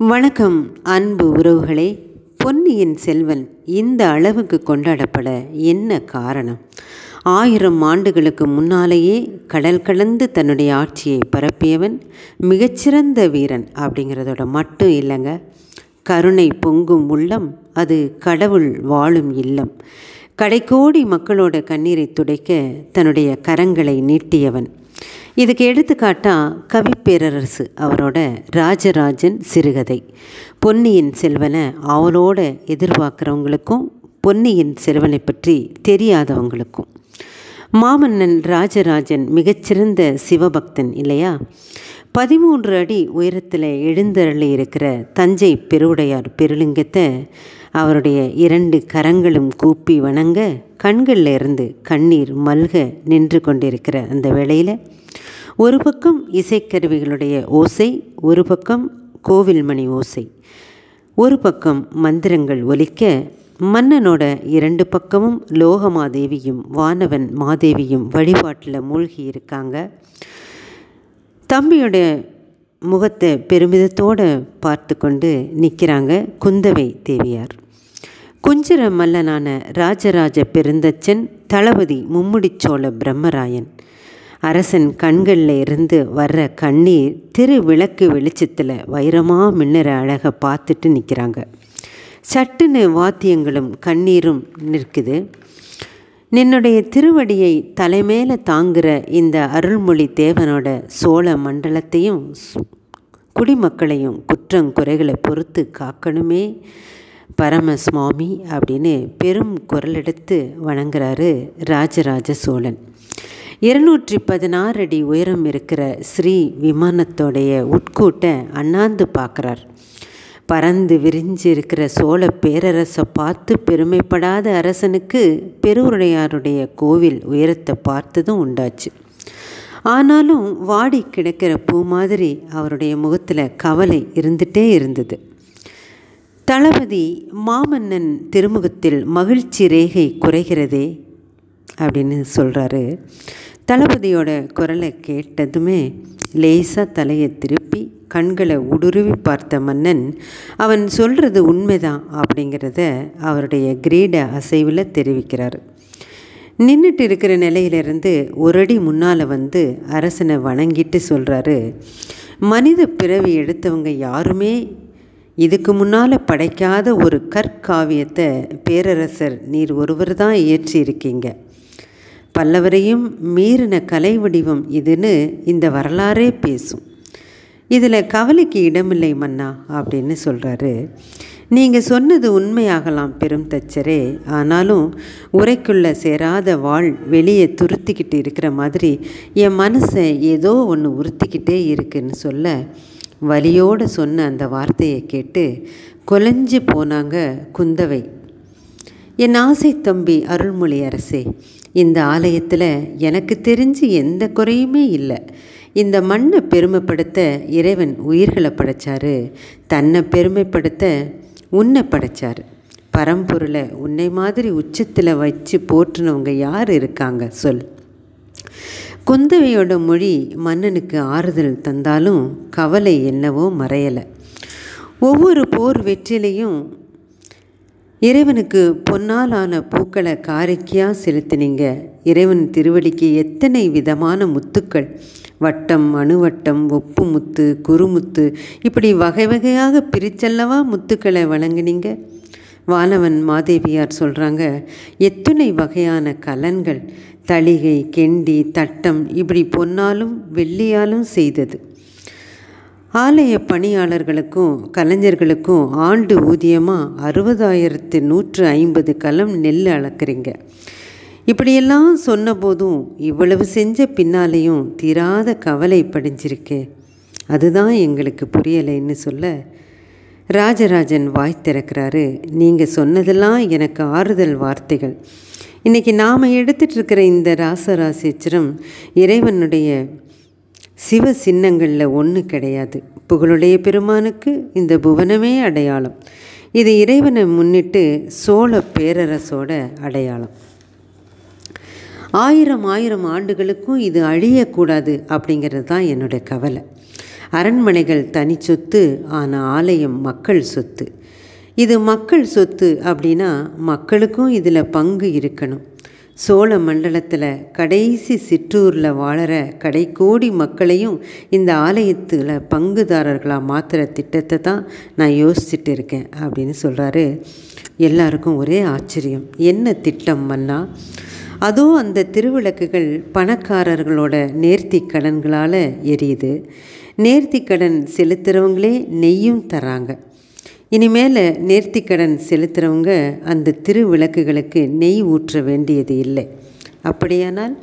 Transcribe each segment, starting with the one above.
வணக்கம் அன்பு உறவுகளே. பொன்னியின் செல்வன் இந்த அளவுக்கு கொண்டாடப்பட என்ன காரணம்? ஆயிரம் ஆண்டுகளுக்கு முன்னாலேயே கடல் கலந்து தன்னுடைய ஆட்சியை பரப்பியவன் மிகச்சிறந்த வீரன் அப்படிங்கிறதோட மட்டும் இல்லைங்க. கருணை பொங்கும் உள்ளம் அது கடவுள் வாழும் இல்லம். கடைக்கோடி மக்களோட கண்ணீரை துடைக்க தன்னுடைய கரங்களை நீட்டியவன். இதுக்கு எடுத்துக்காட்டாக கவிப்பேரரசு அவரோட ராஜராஜன் சிறுகதை. பொன்னியின் செல்வனை அவளோட எதிர்பார்க்குறவங்களுக்கும் பொன்னியின் செல்வனை பற்றி தெரியாதவங்களுக்கும். மாமன்னன் ராஜராஜன் மிகச்சிறந்த சிவபக்தன் இல்லையா? பதிமூன்று அடி உயரத்தில் எழுந்தருளி இருக்கிற தஞ்சை பெருவுடையார் பெருலிங்கத்தை அவருடைய இரண்டு கரங்களும் கூப்பி வணங்க கண்களில் இருந்து கண்ணீர் மல்க நின்று கொண்டிருக்கிற அந்த வேளையில் ஒரு பக்கம் இசைக்கருவிகளுடைய ஓசை ஒரு பக்கம் கோவில் மணி ஓசை. ஒரு பக்கம் மந்திரங்கள் ஒலிக்க மன்னனோட இரண்டு பக்கமும் லோகமாதேவியும் வானவன் மாதேவியும் வழிபாட்டில் மூழ்கி இருக்காங்க. தம்பியோட முகத்தை பெருமிதத்தோடு பார்த்து கொண்டு நிற்கிறாங்க குந்தவை தேவியார். குஞ்சர மல்லனான ராஜராஜ பெருந்தச்சன் தளபதி மும்முடிச்சோழ பிரம்மராயன். அரசன் கண்களில் இருந்து வர்ற கண்ணீர் திரு விளக்கு வெளிச்சத்தில் வைரமாக மின்னற அழகை பார்த்துட்டு நிற்கிறாங்க சட்டுன்னு வாத்தியங்களும் கண்ணீரும் நிற்குது. நின்னுடைய திருவடியை தலைமேல தாங்குகிற இந்த அருள்மொழி தேவனோட சோழ மண்டலத்தையும் குடிமக்களையும் குற்றம் குறைகளை பொறுத்து காக்கணுமே. பரம அப்படின்னு பெரும் குரலெடுத்து வணங்குறாரு ராஜராஜ சோழன். இருநூற்றி பதினாறு அடி உயரம் இருக்கிற ஸ்ரீ விமானத்தோடைய உட்கூட்டை அண்ணாந்து பார்க்குறார். பறந்து விரிஞ்சு இருக்கிற சோழ பேரரசை பார்த்து பெருமைப்படாத அரசனுக்கு பெருவுடையாருடைய கோவில் உயரத்தை பார்த்ததும் உண்டாச்சு. ஆனாலும் வாடி கிடக்கிற பூ மாதிரி அவருடைய முகத்தில் கவலை இருந்துகிட்டே இருந்தது. தளபதி மாமன்னன் திருமுகத்தில் மகிழ்ச்சி ரேகை குறைகிறதே அப்படின்னு சொல்கிறாரு தளபதியோட குரலை கேட்டதுமே லேசாக தலையை திருப்பி கண்களை உடுருவி பார்த்த மன்னன் அவன் சொல்கிறது உண்மைதான் அப்படிங்கிறத அவருடைய கிரீட அசைவில் தெரிவிக்கிறார். நின்றுட்டு இருக்கிற நிலையிலிருந்து ஒரு அடி முன்னால் வந்து அரசனை வணங்கிட்டு சொல்கிறாரு மனித பிறவி எடுத்தவங்க யாருமே இதுக்கு முன்னால் படைக்காத ஒரு கற்காவியத்தை பேரரசர் நீர் ஒருவர் தான் இயற்றியிருக்கீங்க. பல்லவரையும் மீறின கலை வடிவம் இதுன்னு இந்த வரலாறே பேசும். இதில் கவலைக்கு இடமில்லை மன்னா அப்படின்னு சொல்கிறாரு நீங்கள் சொன்னது உண்மையாகலாம் பெரும் தச்சரே. ஆனாலும் உரைக்குள்ளே சேராத வாழ் வெளியே துருத்திக்கிட்டு இருக்கிற மாதிரி என் மனசை ஏதோ ஒன்று உறுத்திக்கிட்டே இருக்குன்னு சொல்ல வலியோடு சொன்ன அந்த வார்த்தையை கேட்டு கொலைஞ்சு போனாங்க குந்தவை. என் ஆசை தம்பி அருள்மொழி அரசே இந்த ஆலயத்தில் எனக்கு தெரிஞ்சு எந்த குறையுமே இல்லை. இந்த மண்ணை பெருமைப்படுத்த இறைவன் உயிர்களை படைச்சாரு தன்னை பெருமைப்படுத்த உன்னை படைச்சார். பரம்பொருளை உன்னை மாதிரி உச்சத்தில் வச்சு போற்றுனவங்க யார் இருக்காங்க? சொல். குந்தவையோட மொழி மன்னனுக்கு ஆறுதல் தந்தாலும் கவலை என்னவோ மறையலை. ஒவ்வொரு போர் வெற்றிலையும் இறைவனுக்கு பொன்னாலான பூக்களை காரைக்கியாக செலுத்தினீங்க. இறைவன் திருவடிக்கு எத்தனை விதமான முத்துக்கள். வட்டம் அணுவட்டம் ஒப்பு முத்து குறுமுத்து இப்படி வகை வகையாக பிரிச்சல்லவா முத்துக்களை வழங்கினீங்க? வானவன் மாதேவியார் சொல்கிறாங்க எத்தனை வகையான கலன்கள் தளிகை கெண்டி தட்டம் இப்படி பொன்னாலும் வெள்ளியாலும் செய்தது. ஆலய பணியாளர்களுக்கும் கலைஞர்களுக்கும் ஆண்டு ஊதியமாக அறுபதாயிரத்து நூற்று ஐம்பது கலம் நெல் அளக்குறீங்க. இப்படியெல்லாம் சொன்னபோதும் இவ்வளவு செஞ்ச பின்னாலேயும் தீராத கவலை படிஞ்சிருக்கு. அதுதான் எங்களுக்கு புரியலைன்னு சொல்ல ராஜராஜன் வாய் திறக்கிறாரு. நீங்கள் சொன்னதெல்லாம் எனக்கு ஆறுதல் வார்த்தைகள். இன்றைக்கி நாம் எடுத்துகிட்டு இருக்கிற இந்த ராசராசேச்சரம் இறைவனுடைய சிவ சின்னங்களில் ஒன்று கிடையாது. புகழுடைய பெருமானுக்கு இந்த புவனமே அடையாளம். இது இறைவனை முன்னிட்டு சோழ பேரரசோட அடையாளம். ஆயிரம் ஆயிரம் ஆண்டுகளுக்கும் இது அழியக்கூடாது அப்படிங்கிறது தான் என்னுடைய கவலை. அரண்மனைகள் தனி சொத்து ஆனால் ஆலயம் மக்கள் சொத்து. இது மக்கள் சொத்து அப்படின்னா மக்களுக்கும் இதில் பங்கு இருக்கணும். சோழ மண்டலத்தில் கடைசி சிற்றூரில் வாழற கடைக்கோடி மக்களையும் இந்த ஆலயத்தில் பங்குதாரர்களாக மாற்றுற திட்டத்தை தான் நான் யோசிச்சுட்டு இருக்கேன் அப்படின்னு சொல்கிறாரு எல்லாருக்கும் ஒரே ஆச்சரியம். என்ன திட்டம் மன்னா அதுவும் அந்த திருவிளக்குகள் பணக்காரர்களோட நேர்த்தி கடன்களால் எரியுது. நேர்த்தி கடன் செலுத்துகிறவங்களே நெய்யும் தராங்க. இனிமேல் நேர்த்திக்கடன் செலுத்துகிறவங்க அந்த திருவிளக்குகளுக்கு நெய் ஊற்ற வேண்டியது இல்லை. அப்படியானால்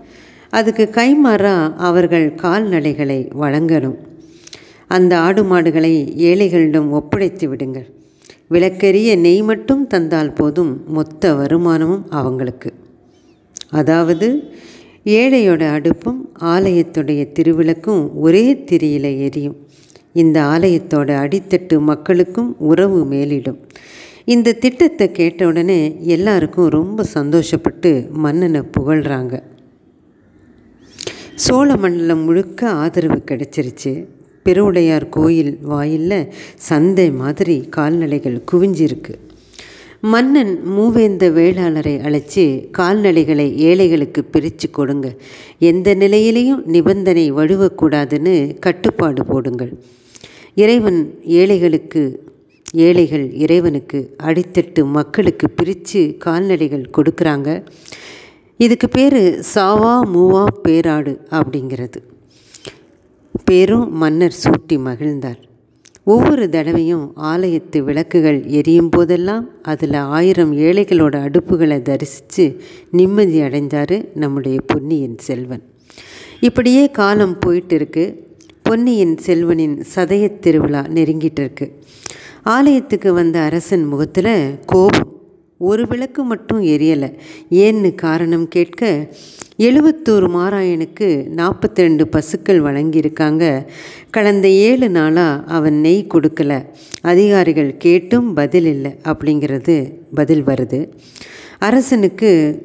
அதுக்கு கைமாறாக அவர்கள் கால்நடைகளை வழங்கணும். அந்த ஆடு மாடுகளை ஏழைகளிடம் ஒப்படைத்து விடுங்கள். விளக்கரிய நெய் மட்டும் தந்தால் போதும் மொத்த வருமானமும் அவங்களுக்கு. அதாவது ஏழையோட அடுப்பும் ஆலயத்துடைய திருவிளக்கும் ஒரே திரியில் எரியும். இந்த ஆலயத்தோட அடித்தட்டு மக்களுக்கும் உறவு மேலிடும். இந்த திட்டத்தை கேட்ட உடனே எல்லாருக்கும் ரொம்ப சந்தோஷப்பட்டு மன்னனை புகழ்கிறாங்க சோழ மண்டலம் முழுக்க ஆதரவு கிடைச்சிருச்சு. பெருவுடையார் கோயில் வாயிலில் சந்தை மாதிரி கால்நடைகள் குவிஞ்சிருக்கு. மன்னன் மூவேந்த வேளாளரை அழைச்சி கால்நடைகளை ஏழைகளுக்கு பிரித்து கொடுங்க. எந்த நிலையிலையும் நிபந்தனை வழுவக்கூடாதுன்னு கட்டுப்பாடு போடுங்கள். இறைவன் ஏழைகளுக்கு ஏழைகள் இறைவனுக்கு அடித்தட்டு மக்களுக்கு பிரித்து கால்நடைகள் கொடுக்குறாங்க. இதுக்கு பேர் சாவா மூவா பேராடு அப்படிங்கிறது. பேரும் மன்னர் சூட்டி மகிழ்ந்தார். ஒவ்வொரு தடவையும் ஆலயத்து விளக்குகள் எரியும் போதெல்லாம் அதில் ஆயிரம் ஏழைகளோட அடுப்புகளை தரிசித்து நிம்மதி அடைந்தார் நம்முடைய பொன்னியின் செல்வன். இப்படியே காலம் போயிட்டு இருக்குது பொன்னியின் செல்வனின் சதயத் திருவிழா நெருங்கிட்டு இருக்கு ஆலயத்துக்கு வந்த அரசன் முகத்தில் கோபம். ஒரு விளக்கு மட்டும் எரியலை. ஏன்னு காரணம் கேட்க எழுபத்தோரு மாராயனுக்கு நாற்பத்தி ரெண்டு பசுக்கள் வழங்கியிருக்காங்க. கடந்த ஏழு நாளாக அவன் நெய் கொடுக்கல. அதிகாரிகள் கேட்டும் பதில் இல்லை அப்படிங்கிறது பதில் வருது. அரசனுக்கு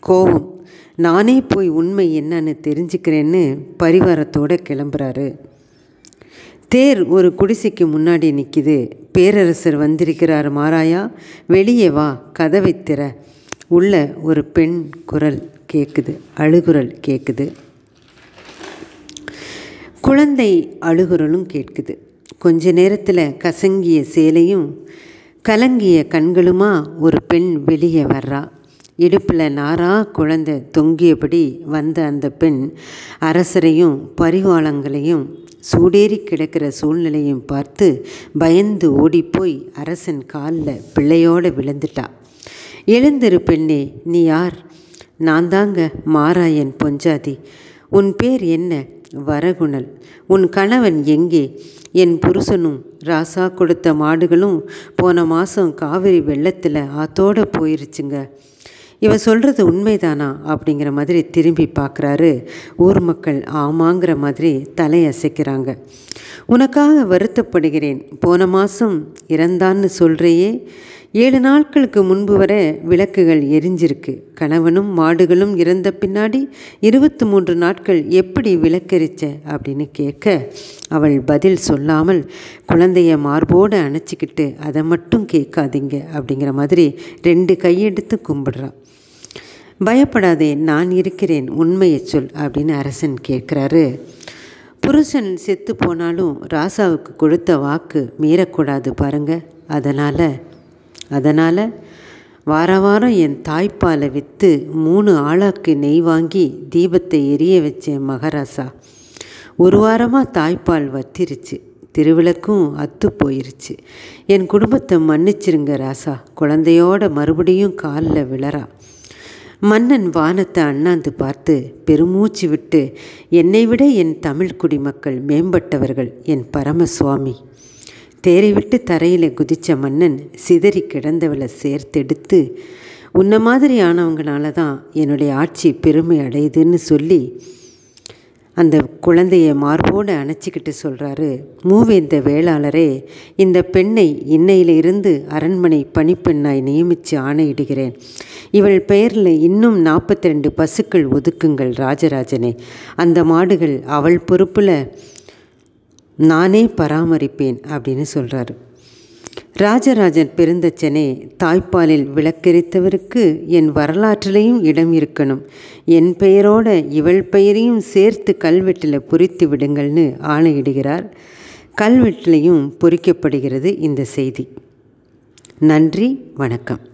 கோபம். நானே போய் உண்மை என்னன்னு தெரிஞ்சுக்கிறேன்னு பரிவாரத்தோடு கிளம்புறாரு. தேர் ஒரு குடிசைக்கு முன்னாடி நிற்கிது பேரரசர் வந்திருக்கிறார் மாராயா வெளியே வா கதவை திற. உள்ள ஒரு பெண் குரல் கேட்குது அழுகுரல் கேட்குது குழந்தை அழுகுரலும் கேட்குது. கொஞ்ச நேரத்தில் கசங்கிய சேலையும் கலங்கிய கண்களுமா ஒரு பெண் வெளியே வர்றா. இடுப்பில் நாரா குழந்தை தொங்கியபடி வந்த அந்த பெண் அரசரையும் பரிவாளங்களையும் சூடேறி கிடக்கிற சூழ்நிலையும் பார்த்து பயந்து ஓடிப்போய் அரசன் காலில் பிள்ளையோடு விழுந்துட்டா. எழுந்திரு பெண்ணே நீ யார்? நான் தாங்க மாராயன் பொஞ்சாதி. உன் பேர் என்ன? வரகுணல். உன் கணவன் எங்கே? என் புருஷனும் ராசா கொடுத்த மாடுகளும் போன மாதம் காவிரி வெள்ளத்தில் ஆத்தோடு போயிருச்சுங்க. இவன் சொல்கிறது உண்மைதானா அப்படிங்கிற மாதிரி திரும்பி பார்க்குறாரு. ஊர் மக்கள் ஆமாங்கிற மாதிரி தலையசைக்கிறாங்க. உனக்காக வருத்தப்படுகிறேன். போன மாதம் இறந்தான்னு சொல்கிறையே ஏழு நாட்களுக்கு முன்பு வர விளக்குகள் எரிஞ்சிருக்கு. கணவனும் மாடுகளும் இறந்த பின்னாடி இருபத்தி மூன்று நாட்கள் எப்படி விளக்கரிச்ச அப்படின்னு கேட்க அவள் பதில் சொல்லாமல் குழந்தைய மார்போடு அணைச்சிக்கிட்டு அதை மட்டும் கேட்காதீங்க அப்படிங்கிற மாதிரி ரெண்டு கையெடுத்து கும்பிடுறான் பயப்படாதே நான் இருக்கிறேன். உண்மையை சொல் அப்படின்னு அரசன் கேட்குறாரு. புருஷன் செத்து போனாலும் ராசாவுக்கு கொடுத்த வாக்கு மீறக்கூடாது பாருங்க. அதனால் அதனால் வார வாரம் என் தாய்ப்பாலை விற்று மூணு ஆளாக்கு நெய் வாங்கி தீபத்தை எரிய வச்சேன் மகாராசா. ஒரு வாரமாக தாய்ப்பால் வத்திருச்சு. திருவிளக்கும் அத்து போயிருச்சு. என் குடும்பத்தை மன்னிச்சிருங்க ராசா. குழந்தையோட மறுபடியும் காலில் விழறா. மன்னன் வானத்தை அண்ணாந்து பார்த்து பெருமூச்சு விட்டு என்னை விட என் தமிழ் குடிமக்கள் மேம்பட்டவர்கள் என் பரமசுவாமி தேரை விட்டு தரையில் குதித்த மன்னன் சிதறி கிடந்தவளை சேர்த்தெடுத்து உன்ன மாதிரி ஆனவங்களால தான் என்னுடைய ஆட்சி பெருமை அடையுதுன்னு சொல்லி அந்த குழந்தைய மார்போடு அணைச்சிக்கிட்டு சொல்கிறாரு மூவேந்த வேளாளரே இந்த பெண்ணை இன்னையிலிருந்து அரண்மனை பணிப்பெண்ணாய் நியமித்து ஆணையிடுகிறேன். இவள் பெயரில் இன்னும் நாற்பத்தி ரெண்டு பசுக்கள் ஒதுக்குங்கள் ராஜராஜனே. அந்த மாடுகள் அவள் பொறுப்பில் நானே பராமரிப்பேன் அப்படின்னு சொல்கிறாரு ராஜராஜன் பெருந்தச்சனே தாய்ப்பாலில் விளக்கரித்தவருக்கு என் வரலாற்றிலையும் இடம் இருக்கணும். என் பெயரோட இவள் பெயரையும் சேர்த்து கல்வெட்டில் பொறித்து விடுங்கள்னு ஆணையிடுகிறார். கல்வெட்டிலையும் பொறிக்கப்படுகிறது இந்த செய்தி. நன்றி வணக்கம்.